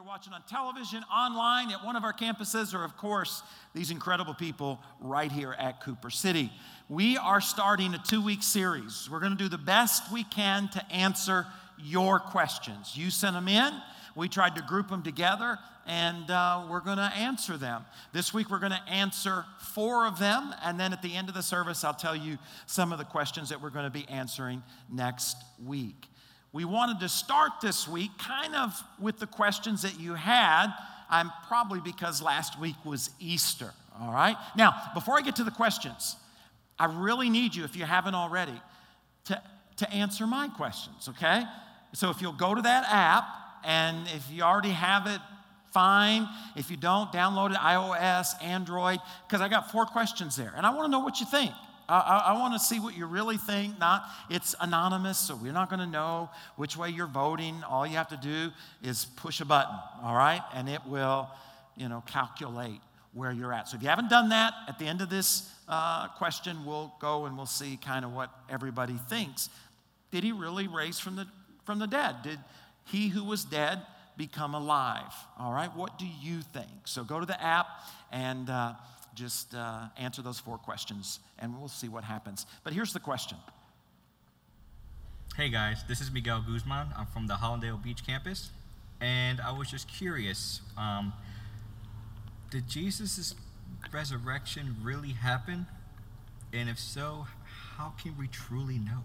you're watching on television, online, at one of our campuses, or of course, these incredible people right here at Cooper City. We are starting a two week series. We're going to do the best we can to answer your questions. You sent them in, we tried to group them together, and uh, we're going to answer them. This week, we're going to answer four of them, and then at the end of the service, I'll tell you some of the questions that we're going to be answering next week. We wanted to start this week kind of with the questions that you had. I'm probably because last week was Easter, all right? Now, before I get to the questions, I really need you, if you haven't already, to, to answer my questions, okay? So if you'll go to that app, and if you already have it, fine. If you don't, download it, iOS, Android, because I got four questions there, and I want to know what you think. I, I, want to see what you really think. Not it's anonymous, so we're not going to know which way you're voting. All you have to do is push a button, all right, and it will, you know, calculate where you're at. So if you haven't done that, at the end of this uh, question, we'll go and we'll see kind of what everybody thinks. Did he really raise from the from the dead? Did he who was dead become alive? All right, what do you think? So go to the app and. Uh, just uh, answer those four questions and we'll see what happens. But here's the question. Hey guys, this is Miguel Guzman. I'm from the Hallandale Beach campus. And I was just curious um, did Jesus' resurrection really happen? And if so, how can we truly know?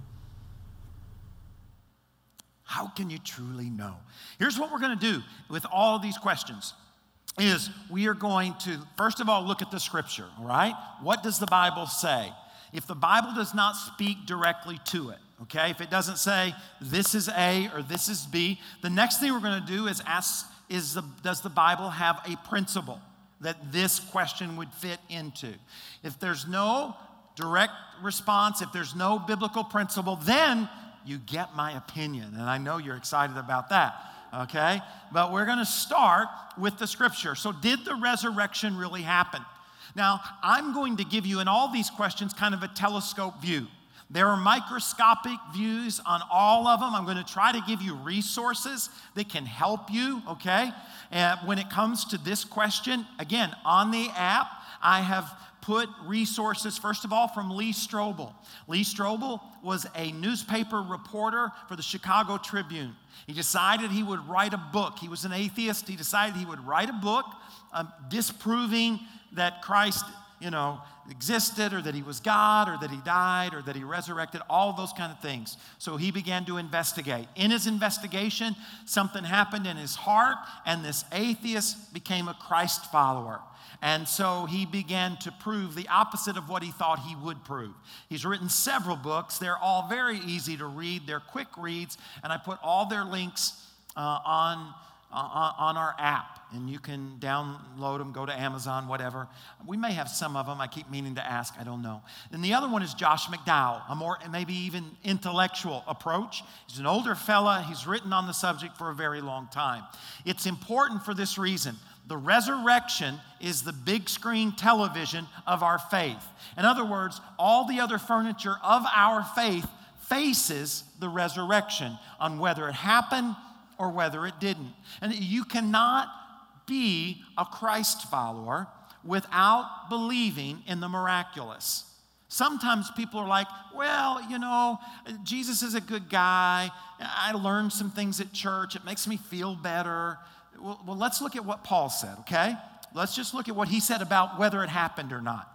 How can you truly know? Here's what we're going to do with all these questions is we are going to, first of all, look at the scripture, all right? What does the Bible say? If the Bible does not speak directly to it, okay, if it doesn't say this is A or this is B, the next thing we're going to do is ask, is the, does the Bible have a principle that this question would fit into? If there's no direct response, if there's no biblical principle, then you get my opinion. And I know you're excited about that okay? But we're going to start with the scripture. So, did the resurrection really happen? Now, I'm going to give you in all these questions kind of a telescope view. There are microscopic views on all of them. I'm going to try to give you resources that can help you, okay? And when it comes to this question, again, on the app, I have put resources, first of all, from Lee Strobel. Lee Strobel was a newspaper reporter for the Chicago Tribune. He decided he would write a book. He was an atheist. He decided he would write a book um, disproving that Christ, you know, existed or that he was God or that he died or that he resurrected, all those kind of things. So he began to investigate. In his investigation, something happened in his heart, and this atheist became a Christ follower. And so he began to prove the opposite of what he thought he would prove. He's written several books. They're all very easy to read, they're quick reads, and I put all their links uh, on, uh, on our app. And you can download them, go to Amazon, whatever. We may have some of them. I keep meaning to ask. I don't know. And the other one is Josh McDowell, a more maybe even intellectual approach. He's an older fella. He's written on the subject for a very long time. It's important for this reason the resurrection is the big screen television of our faith. In other words, all the other furniture of our faith faces the resurrection on whether it happened or whether it didn't. And you cannot be a Christ follower without believing in the miraculous. Sometimes people are like, well, you know, Jesus is a good guy. I learned some things at church. It makes me feel better well, well, let's look at what Paul said, okay? Let's just look at what he said about whether it happened or not.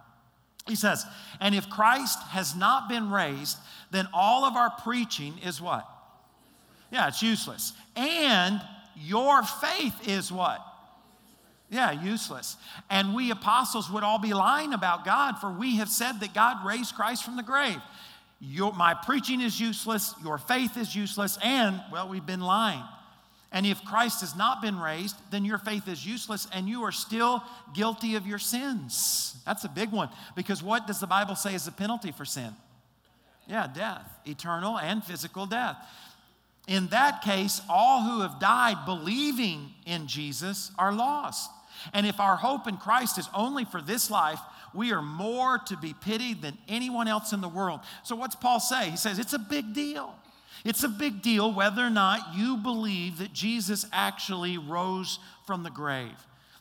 He says, and if Christ has not been raised, then all of our preaching is what? Yeah, it's useless. And your faith is what? Yeah, useless. And we apostles would all be lying about God, for we have said that God raised Christ from the grave. Your, my preaching is useless, your faith is useless, and, well, we've been lying. And if Christ has not been raised, then your faith is useless and you are still guilty of your sins. That's a big one because what does the Bible say is the penalty for sin? Yeah, death, eternal and physical death. In that case, all who have died believing in Jesus are lost. And if our hope in Christ is only for this life, we are more to be pitied than anyone else in the world. So, what's Paul say? He says it's a big deal. It's a big deal whether or not you believe that Jesus actually rose from the grave.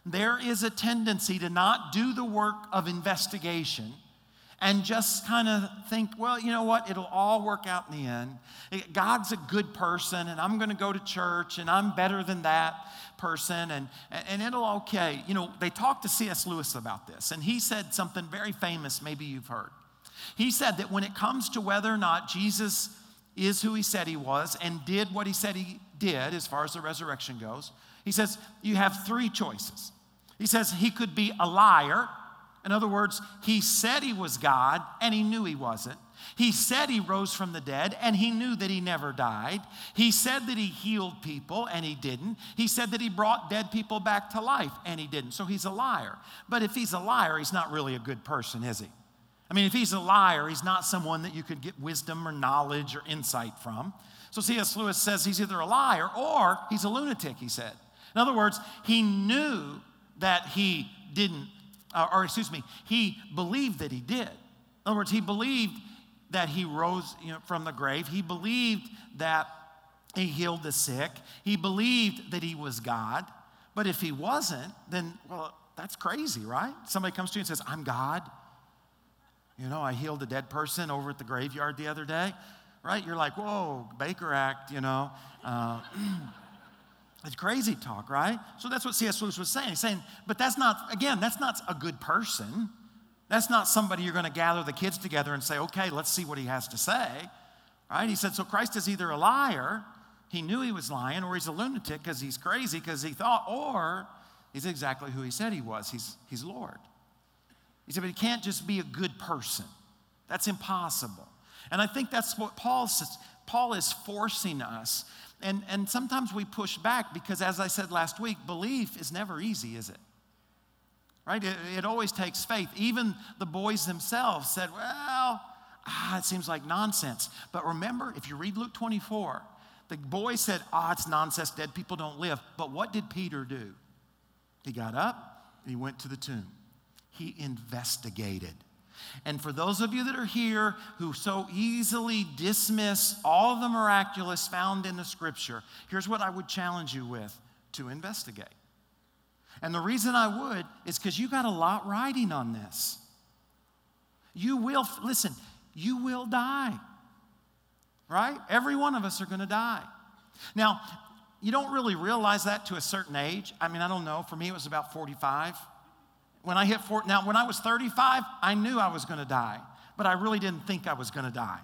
There is a tendency to not do the work of investigation and just kind of think, well, you know what? It'll all work out in the end. God's a good person, and I'm going to go to church, and I'm better than that person, and, and it'll okay. You know, they talked to C.S. Lewis about this, and he said something very famous, maybe you've heard. He said that when it comes to whether or not Jesus is who he said he was and did what he said he did as far as the resurrection goes, he says you have three choices. He says he could be a liar in other words, he said he was God and he knew he wasn't. He said he rose from the dead and he knew that he never died. He said that he healed people and he didn't. He said that he brought dead people back to life and he didn't. So he's a liar. But if he's a liar, he's not really a good person, is he? I mean, if he's a liar, he's not someone that you could get wisdom or knowledge or insight from. So C.S. Lewis says he's either a liar or he's a lunatic, he said. In other words, he knew that he didn't uh, or excuse me, he believed that he did. In other words, he believed that he rose you know, from the grave. He believed that he healed the sick. He believed that he was God. But if he wasn't, then, well, that's crazy, right? Somebody comes to you and says, I'm God. You know, I healed a dead person over at the graveyard the other day, right? You're like, whoa, Baker Act, you know. Uh, It's crazy talk, right? So that's what C.S. Lewis was saying. He's saying, but that's not, again, that's not a good person. That's not somebody you're going to gather the kids together and say, okay, let's see what he has to say, right? He said, so Christ is either a liar, he knew he was lying, or he's a lunatic because he's crazy because he thought, or he's exactly who he said he was. He's, he's Lord. He said, but he can't just be a good person. That's impossible. And I think that's what Paul says. Paul is forcing us and, and sometimes we push back because, as I said last week, belief is never easy, is it? Right? It, it always takes faith. Even the boys themselves said, well, ah, it seems like nonsense. But remember, if you read Luke 24, the boy said, ah, it's nonsense, dead people don't live. But what did Peter do? He got up and he went to the tomb. He investigated. And for those of you that are here who so easily dismiss all the miraculous found in the scripture, here's what I would challenge you with to investigate. And the reason I would is because you got a lot riding on this. You will, listen, you will die, right? Every one of us are going to die. Now, you don't really realize that to a certain age. I mean, I don't know. For me, it was about 45. When I hit 40, now when I was 35, I knew I was going to die, but I really didn't think I was going to die.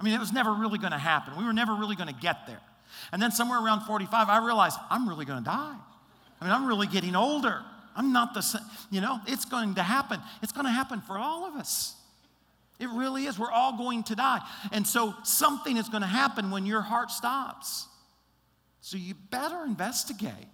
I mean, it was never really going to happen. We were never really going to get there. And then somewhere around 45, I realized I'm really going to die. I mean, I'm really getting older. I'm not the same, you know, it's going to happen. It's going to happen for all of us. It really is. We're all going to die. And so something is going to happen when your heart stops. So you better investigate.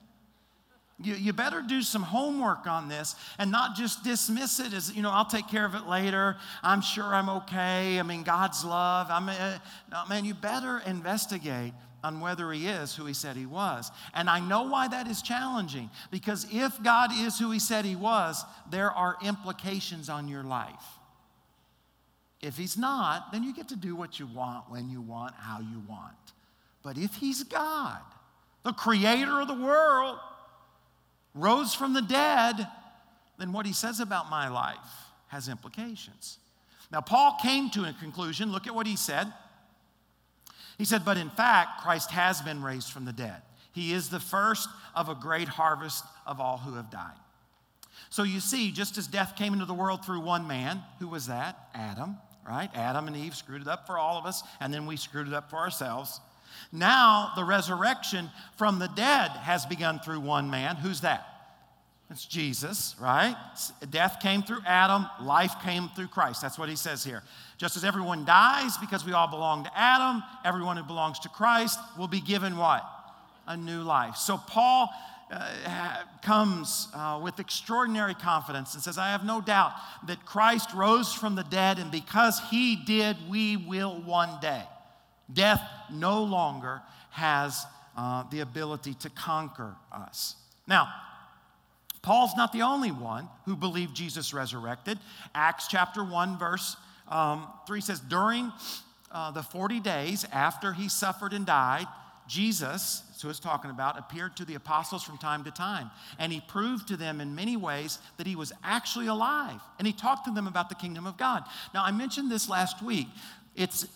You, you better do some homework on this and not just dismiss it as, you know, I'll take care of it later. I'm sure I'm okay. I mean, God's love. I mean, uh, man, you better investigate on whether he is who he said he was. And I know why that is challenging because if God is who he said he was, there are implications on your life. If he's not, then you get to do what you want, when you want, how you want. But if he's God, the creator of the world, rose from the dead, then what he says about my life has implications. Now, Paul came to a conclusion. Look at what he said. He said, But in fact, Christ has been raised from the dead. He is the first of a great harvest of all who have died. So you see, just as death came into the world through one man, who was that? Adam, right? Adam and Eve screwed it up for all of us, and then we screwed it up for ourselves. Now, the resurrection from the dead has begun through one man. Who's that? It's Jesus, right? Death came through Adam, life came through Christ. That's what he says here. Just as everyone dies because we all belong to Adam, everyone who belongs to Christ will be given what? A new life. So Paul uh, comes uh, with extraordinary confidence and says, I have no doubt that Christ rose from the dead, and because he did, we will one day. Death no longer has uh, the ability to conquer us. Now, Paul's not the only one who believed Jesus resurrected. Acts chapter 1, verse um, 3 says, During uh, the 40 days after he suffered and died, Jesus, who is talking about, appeared to the apostles from time to time. And he proved to them in many ways that he was actually alive. And he talked to them about the kingdom of God. Now, I mentioned this last week. It's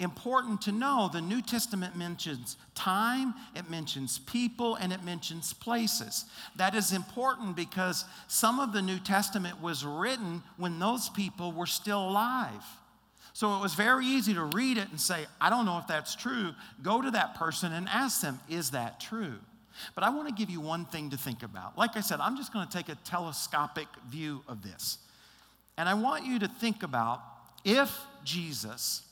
important to know the New Testament mentions time, it mentions people, and it mentions places. That is important because some of the New Testament was written when those people were still alive. So it was very easy to read it and say, I don't know if that's true. Go to that person and ask them, is that true? But I want to give you one thing to think about. Like I said, I'm just going to take a telescopic view of this. And I want you to think about if Jesus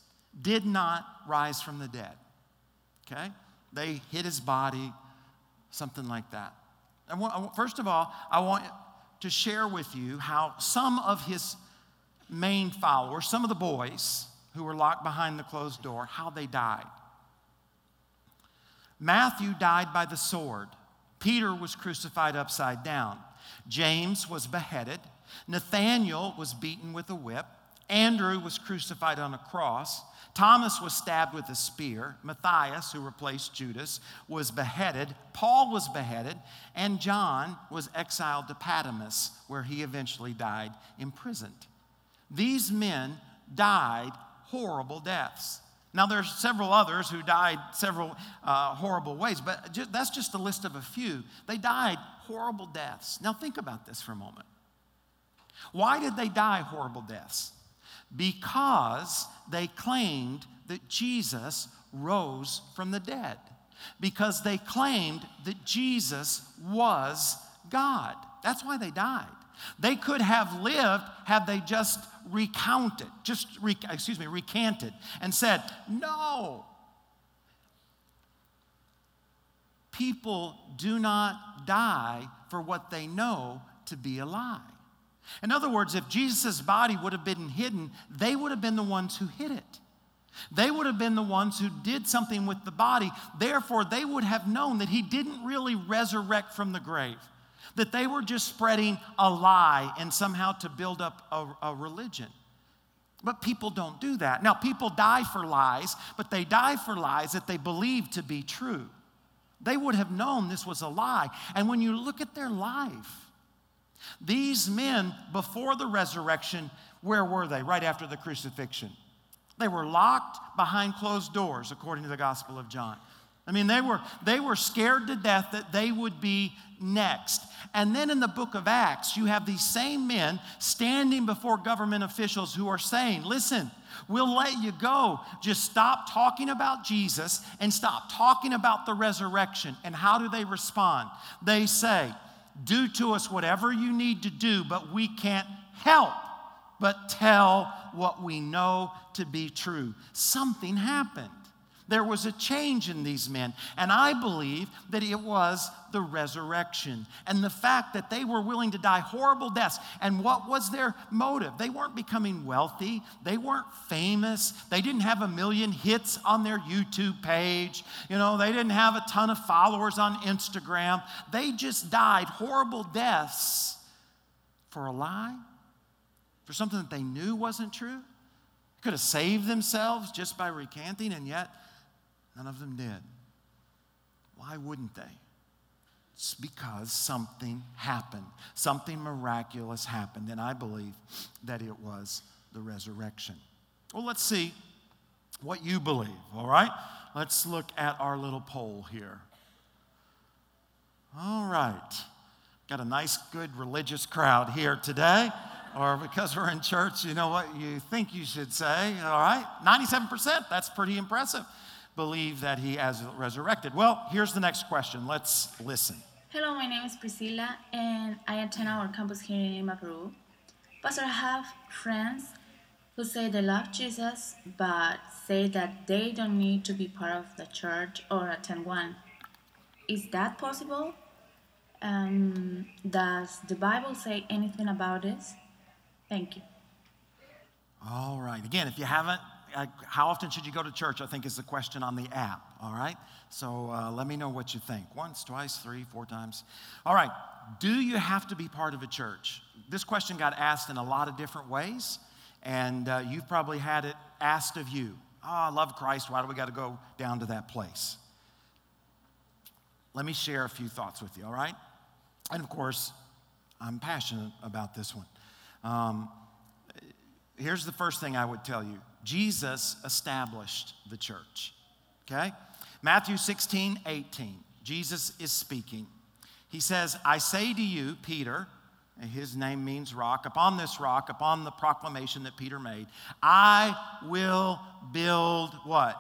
did not rise from the dead, okay? They hid his body, something like that. Want, first of all, I want to share with you how some of his main followers, some of the boys who were locked behind the closed door, how they died. Matthew died by the sword. Peter was crucified upside down. James was beheaded. Nathanael was beaten with a whip. Andrew was crucified on a cross. Thomas was stabbed with a spear. Matthias, who replaced Judas, was beheaded. Paul was beheaded. And John was exiled to Patmos, where he eventually died imprisoned. These men died horrible deaths. Now, there's several others who died several uh, horrible ways, but that's just a list of a few. They died horrible deaths. Now, think about this for a moment. Why did they die horrible deaths? Because they claimed that Jesus rose from the dead, because they claimed that Jesus was God. That's why they died. They could have lived had they just recounted, just, re, excuse me, recanted and said, no. People do not die for what they know to be a lie. In other words, if Jesus' body would have been hidden, they would have been the ones who hid it. They would have been the ones who did something with the body. Therefore, they would have known that he didn't really resurrect from the grave that they were just spreading a lie and somehow to build up a, a religion. But people don't do that. Now, people die for lies, but they die for lies that they believe to be true. They would have known this was a lie. And when you look at their life, these men before the resurrection, where were they right after the crucifixion? They were locked behind closed doors, according to the Gospel of John. I mean, they were, they were scared to death that they would be next. And then in the book of Acts, you have these same men standing before government officials who are saying, Listen, we'll let you go. Just stop talking about Jesus and stop talking about the resurrection. And how do they respond? They say, Do to us whatever you need to do, but we can't help but tell what we know to be true. Something happened. There was a change in these men. And I believe that it was the resurrection and the fact that they were willing to die horrible deaths. And what was their motive? They weren't becoming wealthy, they weren't famous, they didn't have a million hits on their YouTube page, you know, they didn't have a ton of followers on Instagram. They just died horrible deaths for a lie, for something that they knew wasn't true. Could have saved themselves just by recanting, and yet None of them did. Why wouldn't they? It's because something happened. Something miraculous happened. And I believe that it was the resurrection. Well, let's see what you believe, all right? Let's look at our little poll here. All right. Got a nice, good religious crowd here today. Or because we're in church, you know what you think you should say, all right? 97%, that's pretty impressive believe that he has resurrected? Well, here's the next question. Let's listen. Hello, my name is Priscilla, and I attend our campus here in Lima, Peru. Pastor, I have friends who say they love Jesus, but say that they don't need to be part of the church or attend one. Is that possible? Um, does the Bible say anything about this? Thank you. All right. Again, if you haven't how often should you go to church? I think is the question on the app. All right. So uh, let me know what you think. Once, twice, three, four times. All right. Do you have to be part of a church? This question got asked in a lot of different ways, and uh, you've probably had it asked of you. Oh, I love Christ. Why do we got to go down to that place? Let me share a few thoughts with you, all right? And of course, I'm passionate about this one. Um, here's the first thing I would tell you Jesus established the church, okay? Matthew 16, 18. Jesus is speaking. He says, I say to you, Peter, his name means rock. Upon this rock, upon the proclamation that Peter made, I will build what?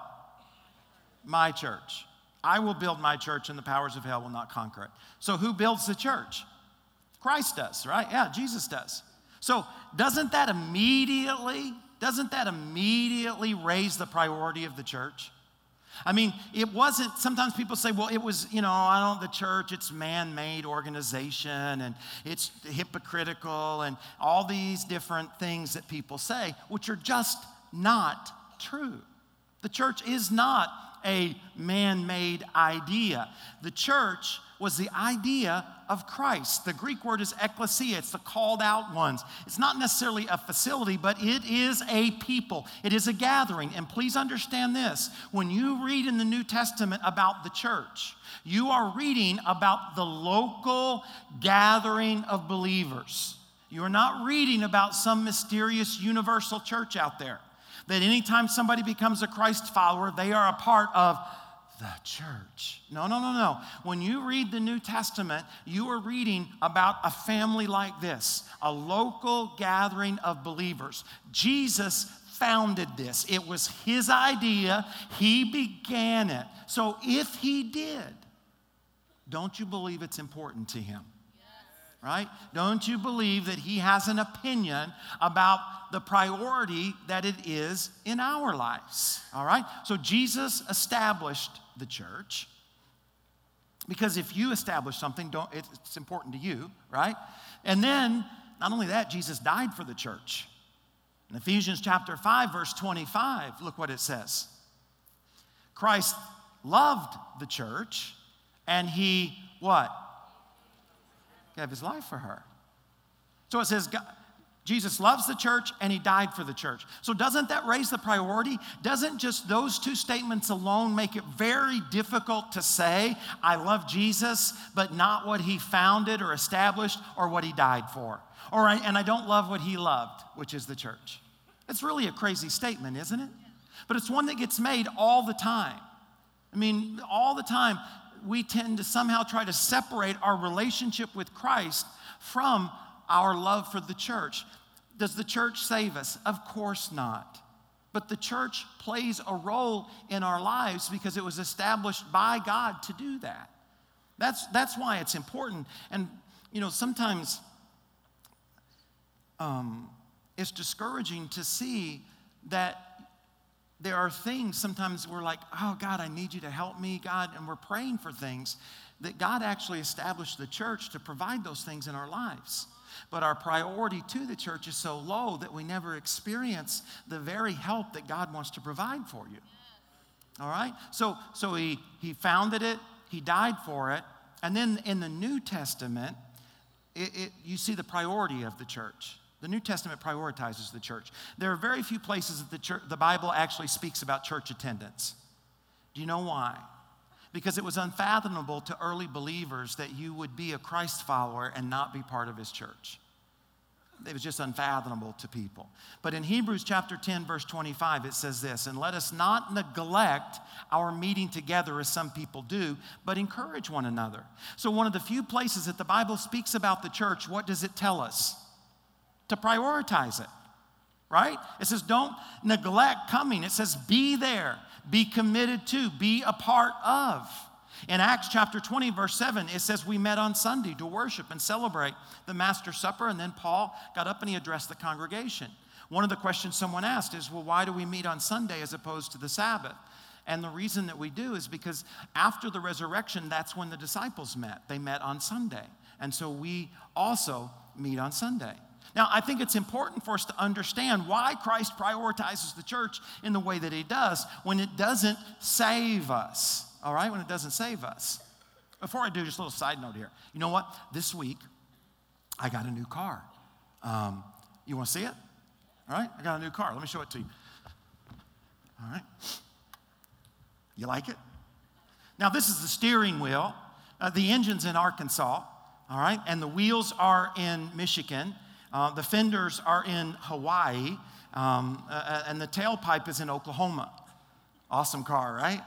My church. I will build my church, and the powers of hell will not conquer it. So, who builds the church? Christ does, right? Yeah, Jesus does. So, doesn't that immediately, doesn't that immediately raise the priority of the church? I mean, it wasn't, sometimes people say, well, it was, you know, I don't, the church, it's man made organization and it's hypocritical and all these different things that people say, which are just not true. The church is not a man made idea. The church was the idea of Christ. The Greek word is ecclesia, it's the called out ones. It's not necessarily a facility, but it is a people, it is a gathering. And please understand this when you read in the New Testament about the church, you are reading about the local gathering of believers. You are not reading about some mysterious universal church out there. That anytime somebody becomes a Christ follower, they are a part of the church. No, no, no, no. When you read the New Testament, you are reading about a family like this, a local gathering of believers. Jesus founded this, it was his idea, he began it. So if he did, don't you believe it's important to him? Right? Don't you believe that he has an opinion about the priority that it is in our lives? All right? So Jesus established the church. Because if you establish something, don't, it's important to you, right? And then, not only that, Jesus died for the church. In Ephesians chapter 5, verse 25, look what it says. Christ loved the church, and he what? Gave his life for her. So it says, God, Jesus loves the church and he died for the church. So, doesn't that raise the priority? Doesn't just those two statements alone make it very difficult to say, I love Jesus, but not what he founded or established or what he died for? Or, and I don't love what he loved, which is the church. It's really a crazy statement, isn't it? But it's one that gets made all the time. I mean, all the time, we tend to somehow try to separate our relationship with Christ from our love for the church. Does the church save us? Of course not. But the church plays a role in our lives because it was established by God to do that. That's, that's why it's important. And, you know, sometimes um, it's discouraging to see that there are things sometimes we're like, oh, God, I need you to help me, God, and we're praying for things that God actually established the church to provide those things in our lives. But our priority to the church is so low that we never experience the very help that God wants to provide for you. All right? So, so he, he founded it, he died for it, and then in the New Testament, it, it, you see the priority of the church. The New Testament prioritizes the church. There are very few places that the, church, the Bible actually speaks about church attendance. Do you know why? Because it was unfathomable to early believers that you would be a Christ follower and not be part of his church. It was just unfathomable to people. But in Hebrews chapter 10, verse 25, it says this And let us not neglect our meeting together as some people do, but encourage one another. So, one of the few places that the Bible speaks about the church, what does it tell us? To prioritize it, right? It says, Don't neglect coming. It says, Be there be committed to, be a part of. In Acts chapter 20, verse 7, it says, We met on Sunday to worship and celebrate the Master's Supper. And then Paul got up and he addressed the congregation. One of the questions someone asked is, Well, why do we meet on Sunday as opposed to the Sabbath? And the reason that we do is because after the resurrection, that's when the disciples met. They met on Sunday. And so we also meet on Sunday. Now, I think it's important for us to understand why Christ prioritizes the church in the way that he does when it doesn't save us, all right? When it doesn't save us. Before I do, just a little side note here. You know what? This week, I got a new car. Um, you want to see it? All right? I got a new car. Let me show it to you. All right. You like it? Now, this is the steering wheel. Uh, the engine's in Arkansas, all right, and the wheels are in Michigan. Uh, the fenders are in Hawaii, um, uh, and the tailpipe is in Oklahoma. Awesome car, right?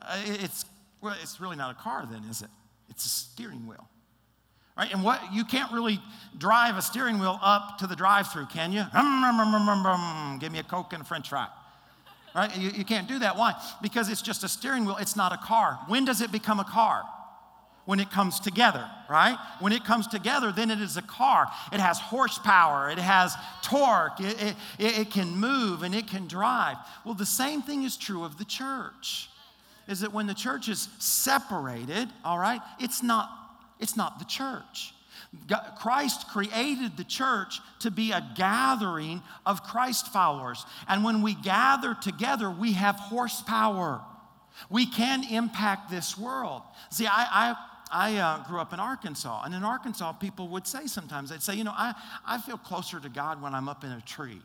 Uh, it's, well, it's really not a car, then, is it? It's a steering wheel. Right? And what you can't really drive a steering wheel up to the drive-through, can you? Give me a Coke and a French fry. Right? You, you can't do that. Why? Because it's just a steering wheel. It's not a car. When does it become a car? When it comes together, right? When it comes together, then it is a car. It has horsepower, it has torque, it, it, it, can move and it can drive. Well, the same thing is true of the church. Is that when the church is separated, all right, it's not, it's not the church. Christ created the church to be a gathering of Christ followers. And when we gather together, we have horsepower. We can impact this world. See, I, I, I uh, grew up in Arkansas, and in Arkansas, people would say sometimes, they'd say, you know, I, I feel closer to God when I'm up in a tree.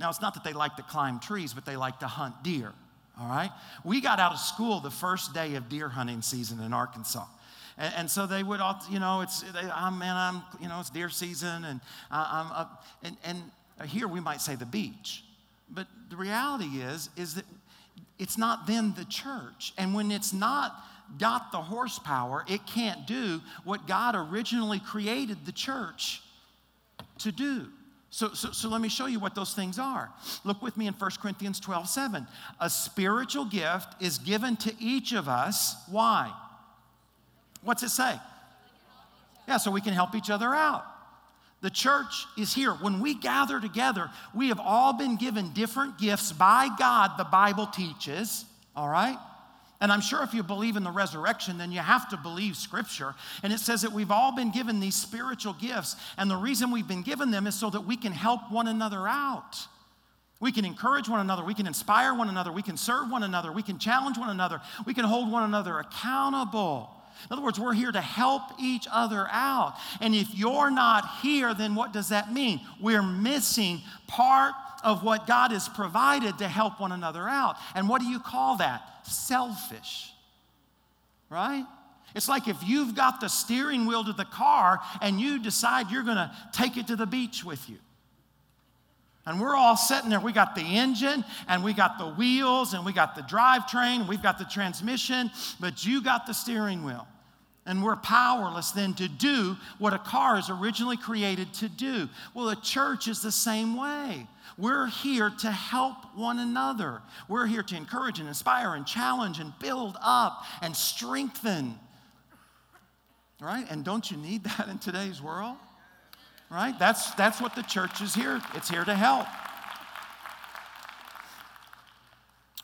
Now, it's not that they like to climb trees, but they like to hunt deer, all right? We got out of school the first day of deer hunting season in Arkansas. And, and so they would all, you know, it's, they, man, I'm, you know, it's deer season, and I'm up. And, and here we might say the beach. But the reality is, is that it's not then the church. And when it's not got the horsepower, it can't do what God originally created the church to do. So, so, so let me show you what those things are. Look with me in 1 Corinthians 12 7. A spiritual gift is given to each of us. Why? What's it say? Yeah, so we can help each other out. The church is here. When we gather together, we have all been given different gifts by God, the Bible teaches, all right? And I'm sure if you believe in the resurrection, then you have to believe Scripture. And it says that we've all been given these spiritual gifts. And the reason we've been given them is so that we can help one another out. We can encourage one another. We can inspire one another. We can serve one another. We can challenge one another. We can hold one another accountable. In other words, we're here to help each other out. And if you're not here, then what does that mean? We're missing part of what God has provided to help one another out. And what do you call that? Selfish. Right? It's like if you've got the steering wheel to the car and you decide you're going to take it to the beach with you. And we're all sitting there. We got the engine and we got the wheels and we got the drivetrain, we've got the transmission, but you got the steering wheel. And we're powerless then to do what a car is originally created to do. Well, a church is the same way. We're here to help one another. We're here to encourage and inspire and challenge and build up and strengthen. Right? And don't you need that in today's world? right? That's, that's what the church is here. It's here to help.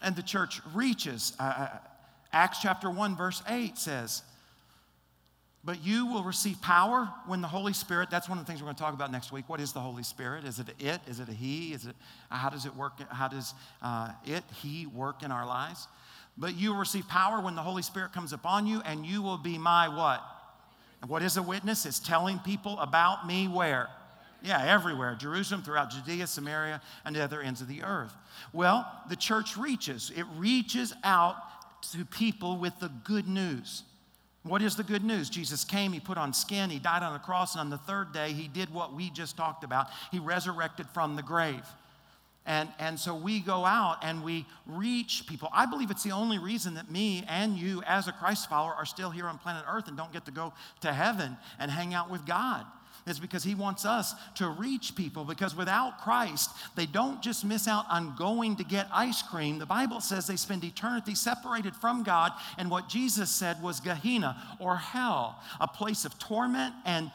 And the church reaches. Uh, uh, Acts chapter 1, verse 8 says, But you will receive power when the Holy Spirit, that's one of the things we're going to talk about next week. What is the Holy Spirit? Is it it? Is it a he? Is it, how does it work? How does uh, it, he work in our lives? But you will receive power when the Holy Spirit comes upon you, and you will be my what? What is a witness? It's telling people about me where? Yeah, everywhere. Jerusalem, throughout Judea, Samaria, and the other ends of the earth. Well, the church reaches. It reaches out to people with the good news. What is the good news? Jesus came, he put on skin, he died on the cross, and on the third day, he did what we just talked about. He resurrected from the grave. And, and so we go out and we reach people. I believe it's the only reason that me and you, as a Christ follower, are still here on planet Earth and don't get to go to heaven and hang out with God is because he wants us to reach people because without Christ, they don't just miss out on going to get ice cream. The Bible says they spend eternity separated from God, and what Jesus said was Gehenna or hell, a place of torment and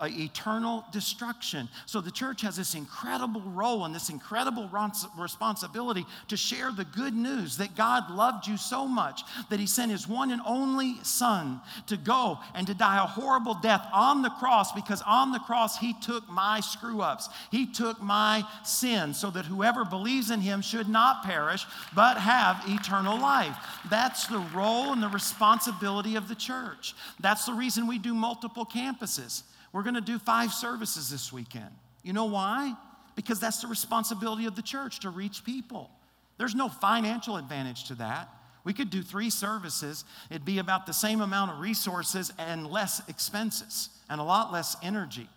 uh, eternal destruction. So the church has this incredible role and this incredible responsibility to share the good news that God loved you so much that he sent his one and only Son to go and to die a horrible death on the cross because on the cross, He took my screw ups. He took my sins so that whoever believes in Him should not perish, but have eternal life. That's the role and the responsibility of the church. That's the reason we do multiple campuses. We're going to do five services this weekend. You know why? Because that's the responsibility of the church to reach people. There's no financial advantage to that. We could do three services, it'd be about the same amount of resources and less expenses and a lot less energy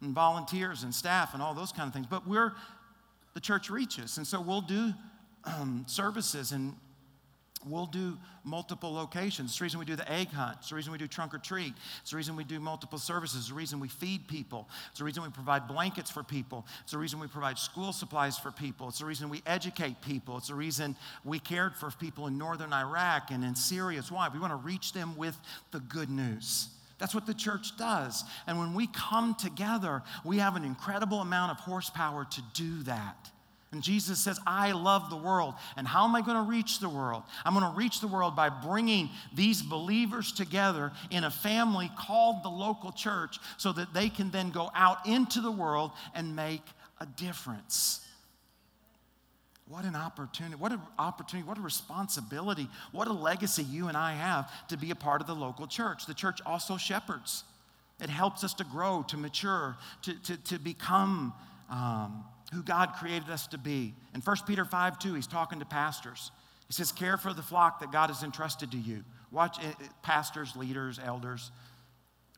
and volunteers and staff and all those kind of things. But we're, the church reaches, and so we'll do um, services and We'll do multiple locations. It's the reason we do the egg hunt. It's the reason we do trunk or treat. It's the reason we do multiple services. It's the reason we feed people. It's the reason we provide blankets for people. It's the reason we provide school supplies for people. It's the reason we educate people. It's the reason we cared for people in northern Iraq and in Syria. It's why we want to reach them with the good news. That's what the church does. And when we come together, we have an incredible amount of horsepower to do that. And Jesus says, I love the world. And how am I going to reach the world? I'm going to reach the world by bringing these believers together in a family called the local church so that they can then go out into the world and make a difference. What an opportunity, what an opportunity, what a responsibility, what a legacy you and I have to be a part of the local church. The church also shepherds. It helps us to grow, to mature, to, to, to become. Um, who God created us to be. In 1 Peter 5 2, he's talking to pastors. He says, Care for the flock that God has entrusted to you. Watch eh, eh, pastors, leaders, elders.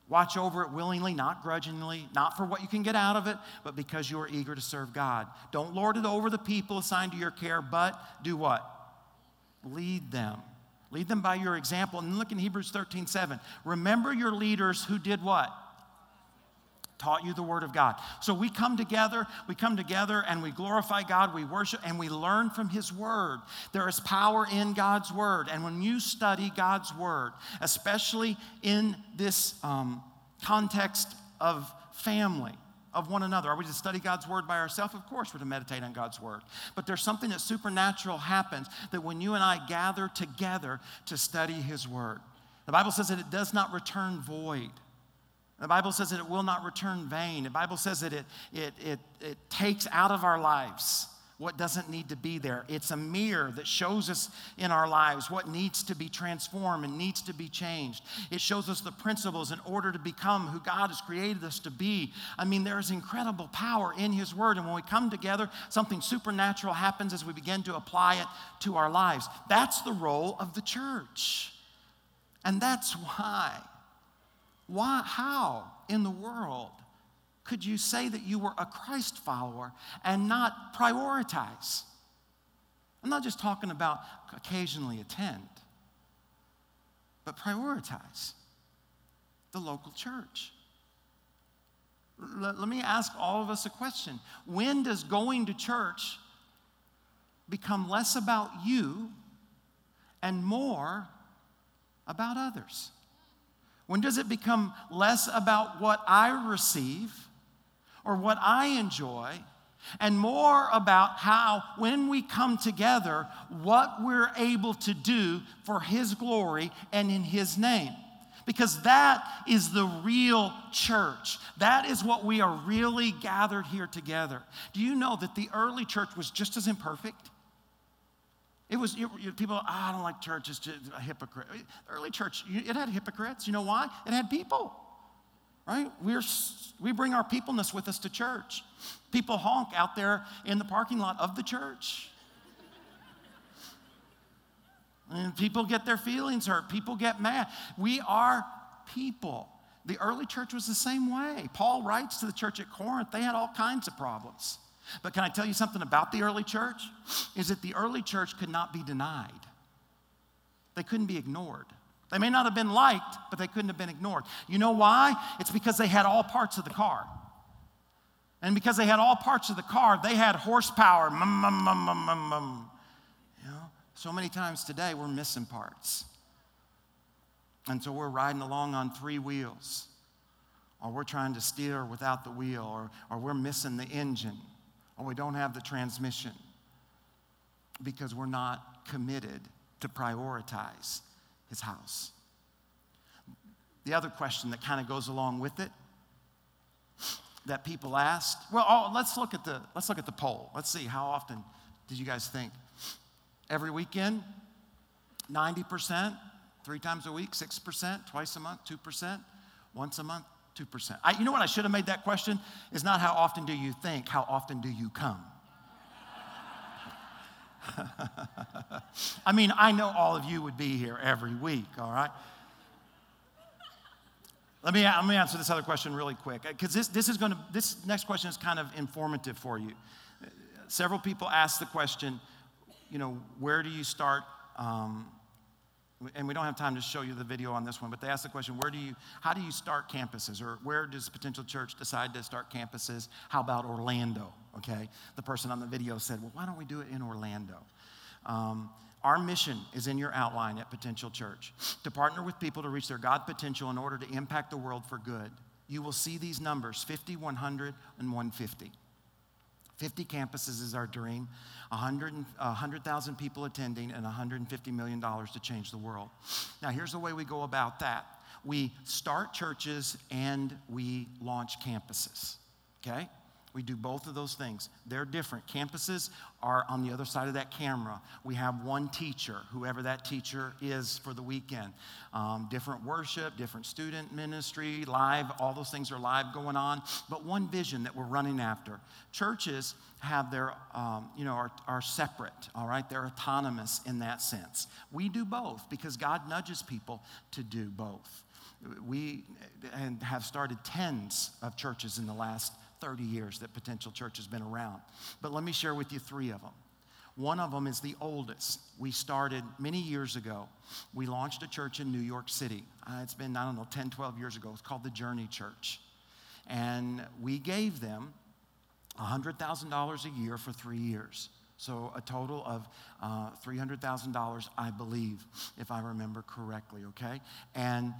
Watch over it willingly, not grudgingly, not for what you can get out of it, but because you are eager to serve God. Don't lord it over the people assigned to your care, but do what? Lead them. Lead them by your example. And look in Hebrews 13 7. Remember your leaders who did what? Taught you the Word of God. So we come together, we come together and we glorify God, we worship, and we learn from His Word. There is power in God's Word. And when you study God's Word, especially in this um, context of family, of one another. Are we to study God's word by ourselves? Of course, we're to meditate on God's word. But there's something that supernatural happens that when you and I gather together to study his word, the Bible says that it does not return void. The Bible says that it will not return vain. The Bible says that it, it, it, it takes out of our lives what doesn't need to be there. It's a mirror that shows us in our lives what needs to be transformed and needs to be changed. It shows us the principles in order to become who God has created us to be. I mean, there is incredible power in His Word. And when we come together, something supernatural happens as we begin to apply it to our lives. That's the role of the church. And that's why why, how in the world could you say that you were a Christ follower and not prioritize? I'm not just talking about occasionally attend, but prioritize the local church. Let, let me ask all of us a question. When does going to church become less about you and more about others? When does it become less about what I receive or what I enjoy and more about how, when we come together, what we're able to do for His glory and in His name? Because that is the real church. That is what we are really gathered here together. Do you know that the early church was just as imperfect? It was it, people. Oh, I don't like church. It's just a hypocrite. Early church, it had hypocrites. You know why? It had people, right? We're we bring our peopleness with us to church. People honk out there in the parking lot of the church. And people get their feelings hurt. People get mad. We are people. The early church was the same way. Paul writes to the church at Corinth, they had all kinds of problems. But can I tell you something about the early church? Is that the early church could not be denied, they couldn't be ignored. They may not have been liked, but they couldn't have been ignored. You know why? It's because they had all parts of the car. And because they had all parts of the car, they had horsepower. Mum, mum, mum, mum, mum, mum. You know, so many times today we're missing parts. And so we're riding along on three wheels, or we're trying to steer without the wheel, or, or we're missing the engine or we don't have the transmission because we're not committed to prioritize his house. The other question that kind of goes along with it that people asked, well, oh, let's look at the let's look at the poll. Let's see how often did you guys think? Every weekend? 90%, three times a week, 6%, twice a month, 2%, once a month, 2%. I, you know what I should have made that question? Is not how often do you think, how often do you come? I mean, I know all of you would be here every week, all right? Let me, let me answer this other question really quick, because this, this is going to, this next question is kind of informative for you. Several people ask the question, you know, where do you start? Um, and we don't have time to show you the video on this one, but they asked the question, where do you, how do you start campuses? Or where does Potential Church decide to start campuses? How about Orlando? Okay. The person on the video said, well, why don't we do it in Orlando? Um, our mission is in your outline at Potential Church to partner with people to reach their God potential in order to impact the world for good. You will see these numbers 50, 100, and 150. 50 campuses is our dream, 100,000 100, people attending, and $150 million to change the world. Now, here's the way we go about that we start churches and we launch campuses, okay? We do both of those things. They're different. Campuses are on the other side of that camera. We have one teacher, whoever that teacher is for the weekend. Um, different worship, different student ministry, live, all those things are live going on. But one vision that we're running after. Churches have their, um, you know, are, are separate, all right? They're autonomous in that sense. We do both because God nudges people to do both. We and have started tens of churches in the last 30 years that Potential Church has been around. But let me share with you three of them. One of them is the oldest. We started many years ago. We launched a church in New York City. Uh, it's been, I don't know, 10, 12 years ago. It's called the Journey Church. And we gave them $100,000 a year for three years. So a total of uh, $300,000, I believe, if I remember correctly, okay? And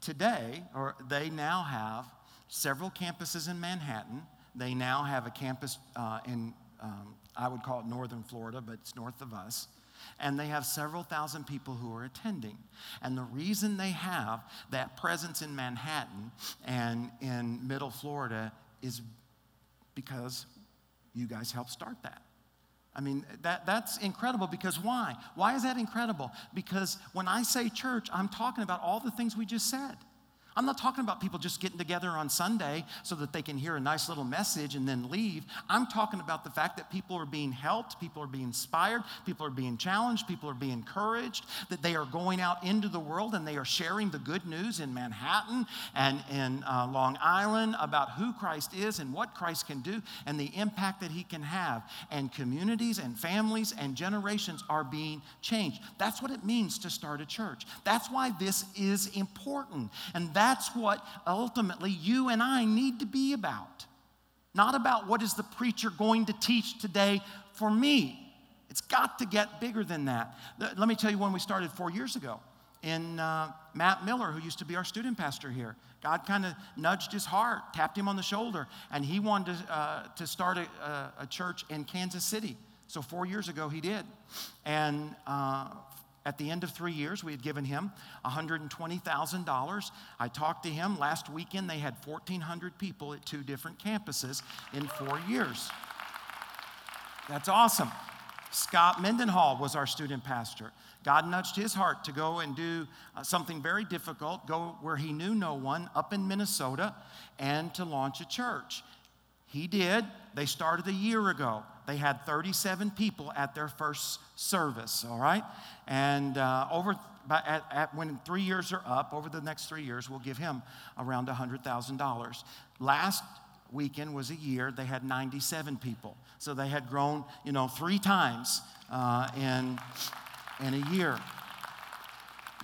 today, or they now have several campuses in Manhattan. They now have a campus uh, in, um, I would call it northern Florida, but it's north of us. And they have several thousand people who are attending. And the reason they have that presence in Manhattan and in middle Florida is because you guys helped start that. I mean, that, that's incredible because why? Why is that incredible? Because when I say church, I'm talking about all the things we just said. I'm not talking about people just getting together on Sunday so that they can hear a nice little message and then leave. I'm talking about the fact that people are being helped, people are being inspired, people are being challenged, people are being encouraged, that they are going out into the world and they are sharing the good news in Manhattan and in uh, Long Island about who Christ is and what Christ can do and the impact that he can have. And communities and families and generations are being changed. That's what it means to start a church. That's why this is important. And that that's what ultimately you and I need to be about. Not about what is the preacher going to teach today for me. It's got to get bigger than that. Let me tell you when we started four years ago. In uh, Matt Miller, who used to be our student pastor here, God kind of nudged his heart, tapped him on the shoulder, and he wanted to, uh, to start a, a, church in Kansas City. So four years ago, he did. And uh, at the end of three years, we had given him $120,000. I talked to him last weekend. They had 1,400 people at two different campuses in four years. That's awesome. Scott Mendenhall was our student pastor. God nudged his heart to go and do uh, something very difficult, go where he knew no one, up in Minnesota, and to launch a church. He did. They started a year ago. They had 37 people at their first service, all right? And uh, over at, at, when three years are up, over the next three years, we'll give him around $100,000. Last weekend was a year, they had 97 people. So they had grown, you know, three times uh, in, in a year.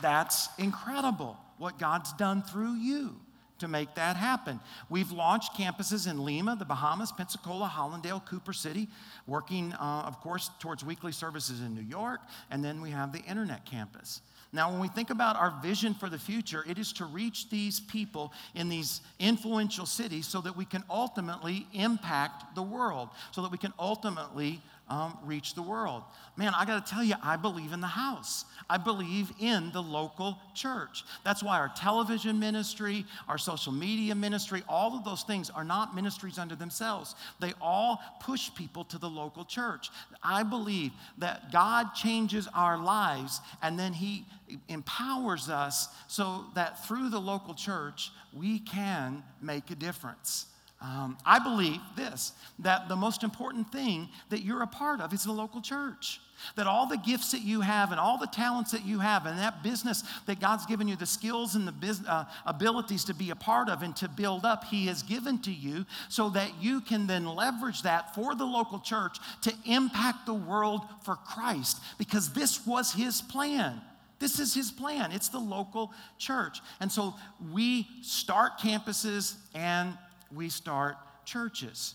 That's incredible what God's done through you to make that happen. We've launched campuses in Lima, the Bahamas, Pensacola, Hallandale, Cooper City, working, uh, of course, towards weekly services in New York, and then we have the internet campus. Now, when we think about our vision for the future, it is to reach these people in these influential cities so that we can ultimately impact the world, so that we can ultimately um, reach the world. Man, I got to tell you, I believe in the house. I believe in the local church. That's why our television ministry, our social media ministry, all of those things are not ministries unto themselves. They all push people to the local church. I believe that God changes our lives and then He empowers us so that through the local church, we can make a difference. Um, I believe this that the most important thing that you're a part of is the local church. That all the gifts that you have and all the talents that you have and that business that God's given you, the skills and the business, uh, abilities to be a part of and to build up, He has given to you so that you can then leverage that for the local church to impact the world for Christ because this was His plan. This is his plan. It's the local church. And so we start campuses and we start churches.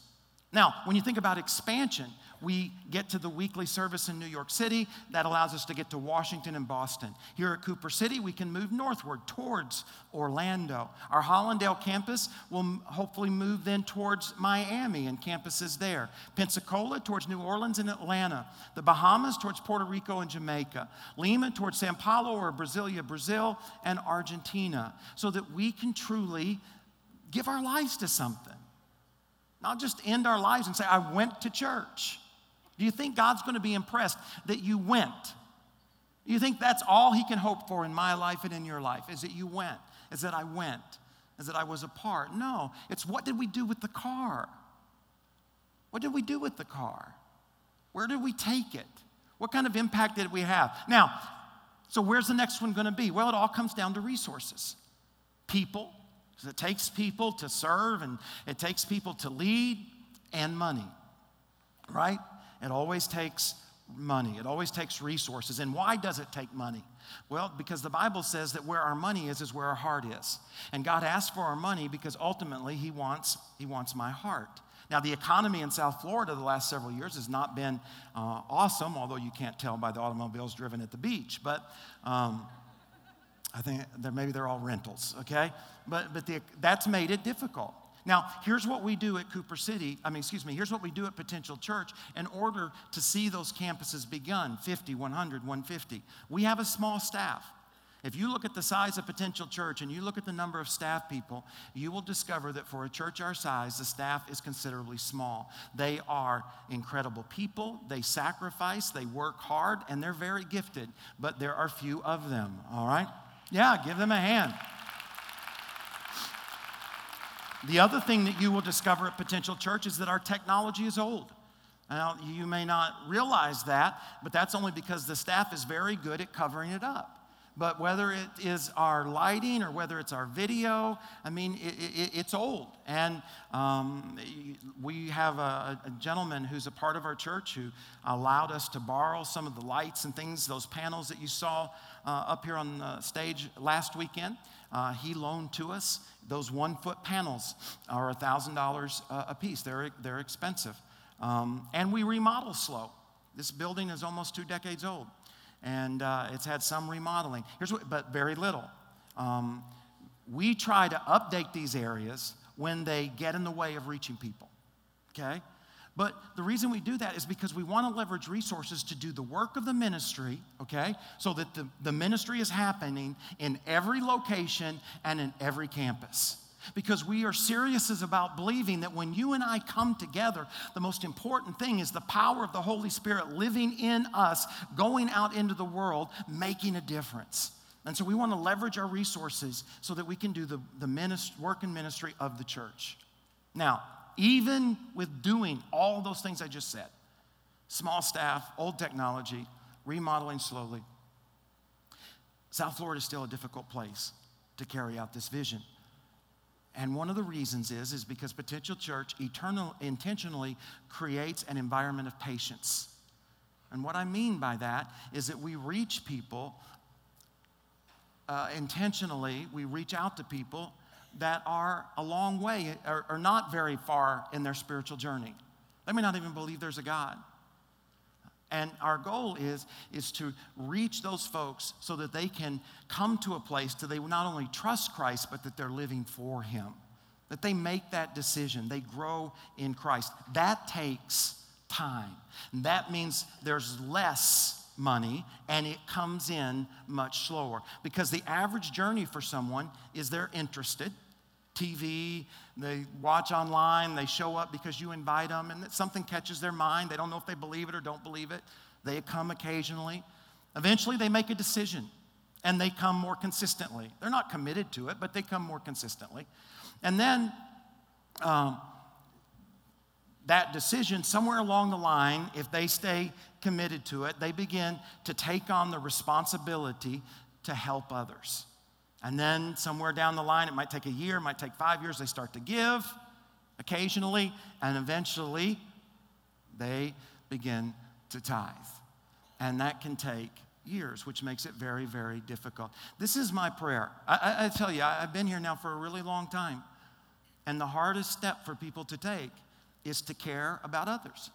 Now, when you think about expansion, we get to the weekly service in New York City. That allows us to get to Washington and Boston. Here at Cooper City, we can move northward towards Orlando. Our Hallandale campus will hopefully move then towards Miami and campuses there. Pensacola towards New Orleans and Atlanta. The Bahamas towards Puerto Rico and Jamaica. Lima towards Sao Paulo or Brasilia, Brazil, and Argentina. So that we can truly give our lives to something. Not just end our lives and say, I went to church. Do you think God's going to be impressed that you went? Do you think that's all He can hope for in my life and in your life? Is that you went? Is that I went? Is that I was a part? No. It's what did we do with the car? What did we do with the car? Where did we take it? What kind of impact did we have? Now, so where's the next one going to be? Well, it all comes down to resources people, it takes people to serve and it takes people to lead and money, right? It always takes money, it always takes resources. And why does it take money? Well, because the Bible says that where our money is, is where our heart is. And God asks for our money because ultimately He wants, he wants my heart. Now, the economy in South Florida the last several years has not been uh, awesome, although you can't tell by the automobiles driven at the beach. But um, I think they're, maybe they're all rentals, okay? But, but the, that's made it difficult. Now, here's what we do at Cooper City. I mean, excuse me, here's what we do at Potential Church in order to see those campuses begun 50, 100, 150. We have a small staff. If you look at the size of Potential Church and you look at the number of staff people, you will discover that for a church our size, the staff is considerably small. They are incredible people, they sacrifice, they work hard, and they're very gifted, but there are few of them, all right? Yeah, give them a hand. The other thing that you will discover at Potential Church is that our technology is old. Now, you may not realize that, but that's only because the staff is very good at covering it up. But whether it is our lighting or whether it's our video, I mean, it, it, it's old. And um, we have a, a, gentleman who's a part of our church who allowed us to borrow some of the lights and things, those panels that you saw uh, up here on the stage last weekend. Uh, he loaned to us. Those one foot panels are $1,000 uh, a piece, they're, they're expensive. Um, and we remodel slow. This building is almost two decades old and uh, it's had some remodeling. Here's what, but very little. Um, we try to update these areas when they get in the way of reaching people. Okay? But the reason we do that is because we want to leverage resources to do the work of the ministry, okay? So that the, the ministry is happening in every location and in every campus because we are serious about believing that when you and I come together, the most important thing is the power of the Holy Spirit living in us, going out into the world, making a difference. And so we want to leverage our resources so that we can do the, the work and ministry of the church. Now, even with doing all those things I just said small staff, old technology, remodeling slowly South Florida is still a difficult place to carry out this vision. And one of the reasons is, is because Potential Church eternal, intentionally creates an environment of patience. And what I mean by that is that we reach people uh, intentionally, we reach out to people that are a long way or, or not very far in their spiritual journey. They may not even believe there's a God. And our goal is, is to reach those folks so that they can come to a place that they not only trust Christ, but that they're living for Him. That they make that decision, they grow in Christ. That takes time. And that means there's less money and it comes in much slower. Because the average journey for someone is they're interested. TV, they watch online, they show up because you invite them, and something catches their mind. They don't know if they believe it or don't believe it. They come occasionally. Eventually, they make a decision and they come more consistently. They're not committed to it, but they come more consistently. And then um, that decision, somewhere along the line, if they stay committed to it, they begin to take on the responsibility to help others. And then somewhere down the line, it might take a year, it might take five years, they start to give occasionally, and eventually they begin to tithe. And that can take years, which makes it very, very difficult. This is my prayer. I, I, I tell you, I, I've been here now for a really long time. And the hardest step for people to take is to care about others.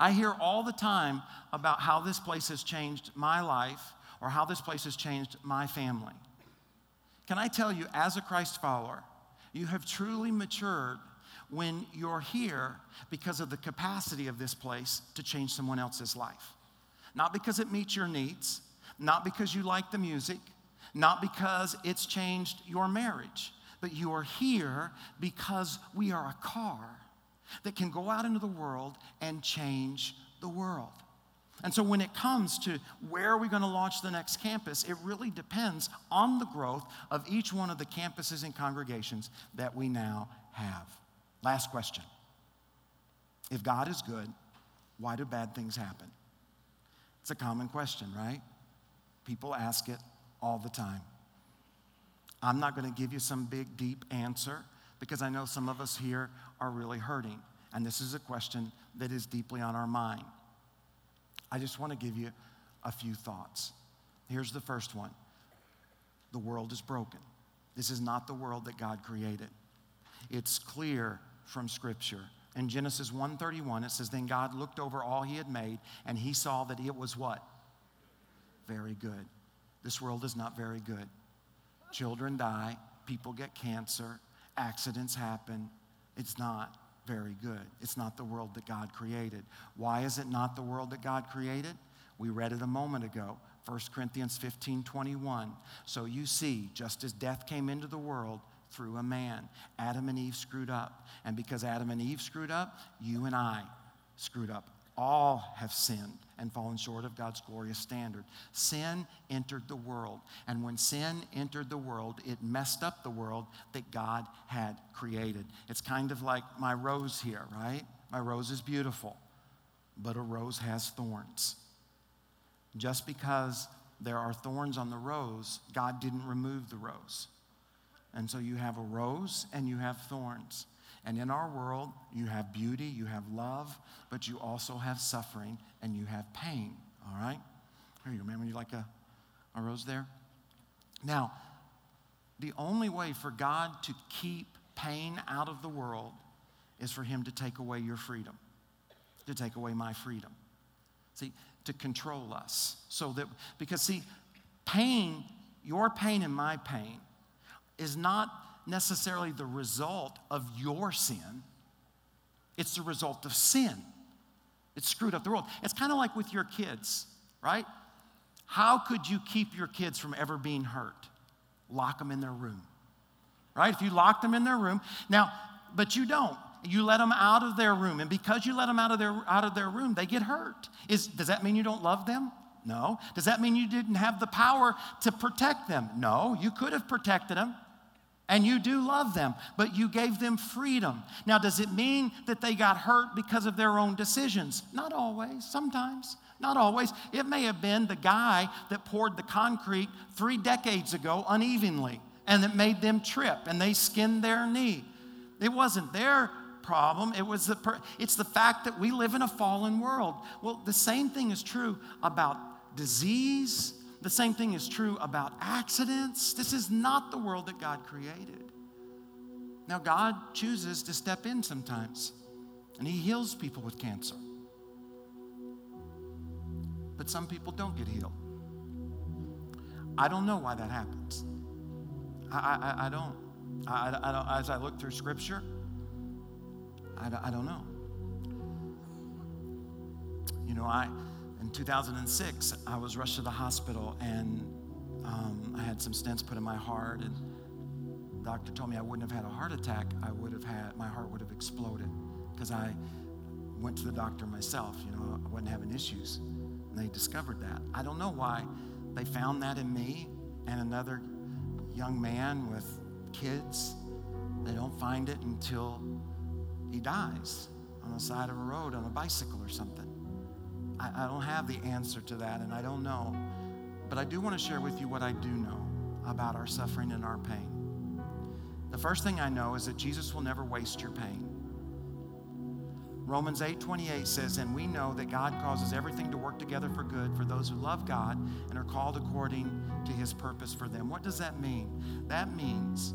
I hear all the time about how this place has changed my life or how this place has changed my family. Can I tell you, as a Christ follower, you have truly matured when you're here because of the capacity of this place to change someone else's life. Not because it meets your needs, not because you like the music, not because it's changed your marriage, but you are here because we are a car that can go out into the world and change the world. And so when it comes to where are we going to launch the next campus, it really depends on the growth of each one of the campuses and congregations that we now have. Last question. If God is good, why do bad things happen? It's a common question, right? People ask it all the time. I'm not going to give you some big, deep answer because I know some of us here are really hurting. And this is a question that is deeply on our mind. I just want to give you a few thoughts. Here's the first one the world is broken. This is not the world that God created. It's clear from Scripture. In Genesis 1:31 it says then God looked over all he had made and he saw that it was what? Very good. This world is not very good. Children die, people get cancer, accidents happen. It's not very good. It's not the world that God created. Why is it not the world that God created? We read it a moment ago. 1 Corinthians 15 21. So you see, just as death came into the world through a man, Adam and Eve screwed up. And because Adam and Eve screwed up, you and I screwed up. All have sinned and fallen short of God's glorious standard. Sin entered the world. And when sin entered the world, it messed up the world that God had created. It's kind of like my rose here, right? My rose is beautiful, but a rose has thorns. Just because there are thorns on the rose, God didn't remove the rose. And so you have a rose and you have thorns. And in our world, you have beauty, you have love, but you also have suffering and you have pain. All right? Here you go, man. Would you like a, a rose there? Now, the only way for God to keep pain out of the world is for Him to take away your freedom, to take away my freedom. See, to control us. So that, because see, pain, your pain and my pain, is not necessarily the result of your sin, it's the result of sin. It screwed up the world. It's kind of like with your kids, right? How could you keep your kids from ever being hurt? Lock them in their room, right? If you lock them in their room, now, but you don't. You let them out of their room, and because you let them out of their out of their room, they get hurt. Is does that mean you don't love them? No. Does that mean you didn't have the power to protect them? No. You could have protected them and you do love them, but you gave them freedom. Now, does it mean that they got hurt because of their own decisions? Not always, sometimes. Not always. It may have been the guy that poured the concrete three decades ago unevenly and that made them trip and they skinned their knee. It wasn't their problem. It was the per- it's the fact that we live in a fallen world. Well, the same thing is true about disease the same thing is true about accidents. This is not the world that God created. Now, God chooses to step in sometimes, and He heals people with cancer. But some people don't get healed. I don't know why that happens. I, I, I don't. I, I, don't. As I look through Scripture, I, I don't know. You know, I in 2006, I was rushed to the hospital and um, I had some stents put in my heart. And the doctor told me I wouldn't have had a heart attack. I would have had, my heart would have exploded because I went to the doctor myself. You know, I wasn't having issues. And they discovered that. I don't know why they found that in me and another young man with kids. They don't find it until he dies. on the side of a road on a bicycle or something? I, I don't have the answer to that, and I don't know. But I do want to share with you what I do know about our suffering and our pain. The first thing I know is that Jesus will never waste your pain. Romans 8:28 says, "And we know that God causes everything to work together for good for those who love God and are called according to his purpose for them." What does that mean? That means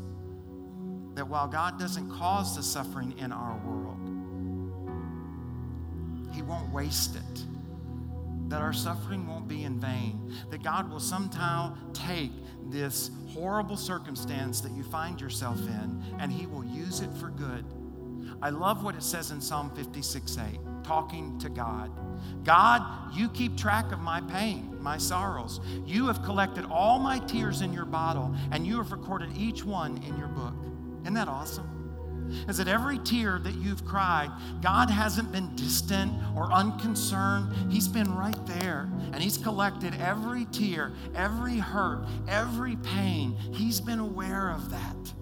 that while God doesn't cause the suffering in our world, he won't waste it. That our suffering won't be in vain. That God will somehow take this horrible circumstance that you find yourself in and he will use it for good I love what it says in Psalm 56 8, talking to God. God, you keep track of my pain, my sorrows. You have collected all my tears in your bottle, and you have recorded each one in your book. Isn't that awesome? Is that every tear that you've cried, God hasn't been distant or unconcerned. He's been right there. And He's collected every tear, every hurt, every pain. He's been aware of that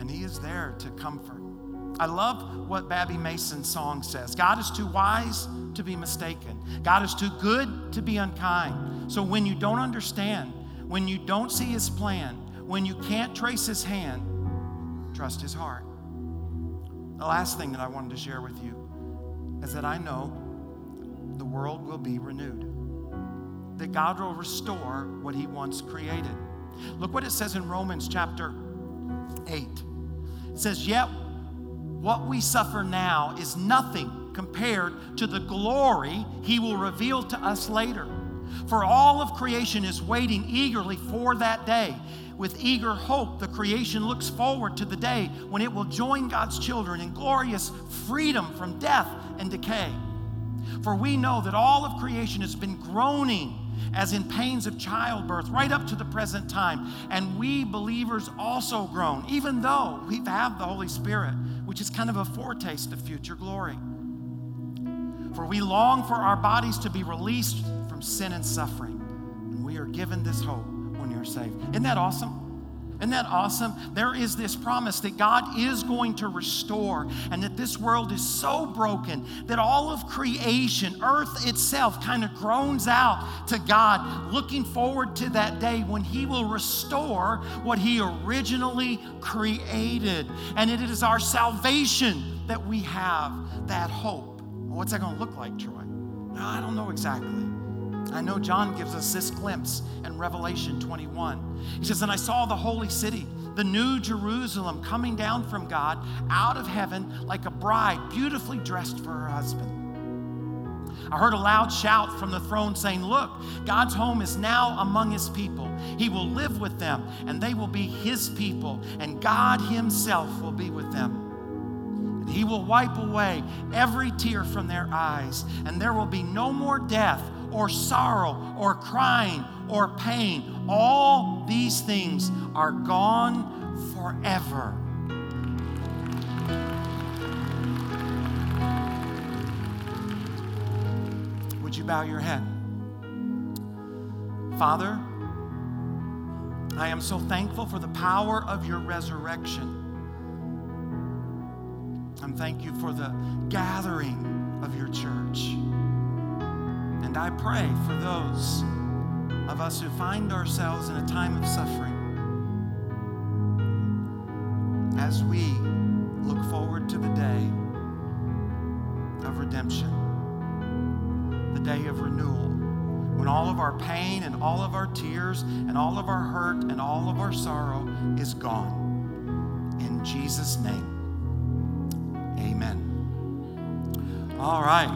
and He is there to comfort. I love what Babbie Mason's song says God is too wise to be mistaken, God is too good to be unkind. So when you don't understand, when you don't see His plan, when you can't trace His hand, trust His heart. The last thing that I wanted to share with you is that I know the world will be renewed, that God will restore what He once created. Look what it says in Romans chapter 8. It says, Yet what we suffer now is nothing compared to the glory he will reveal to us later. For all of creation is waiting eagerly for that day. With eager hope, the creation looks forward to the day when it will join God's children in glorious freedom from death and decay. For we know that all of creation has been groaning as in pains of childbirth, right up to the present time. And we believers also groan, even though we have the Holy Spirit, which is kind of a foretaste of future glory. For we long for our bodies to be released from sin and suffering. And we are given this hope when you're saved. Isn't that awesome? Isn't that awesome? There is this promise that God is going to restore and that this world is so broken that all of creation, earth itself, kind of groans out to God, looking forward to that day when He will restore what He originally created. And it is our salvation that we have that hope. What's that going to look like, Troy? I don't know exactly. I know John gives us this glimpse in Revelation 21. He says, And I saw the holy city, the new Jerusalem, coming down from God out of heaven like a bride beautifully dressed for her husband. I heard a loud shout from the throne saying, Look, God's home is now among his people. He will live with them, and they will be his people, and God himself will be with them. And he will wipe away every tear from their eyes, and there will be no more death or sorrow or crying or pain. All these things are gone forever. Would you bow your head? Father, I am so thankful for the power of your resurrection. And thank you for the gathering of your church. And I pray for those of us who find ourselves in a time of suffering as we look forward to the day of redemption, the day of renewal, when all of our pain and all of our tears and all of our hurt and all of our sorrow is gone. In Jesus' name, amen. All right.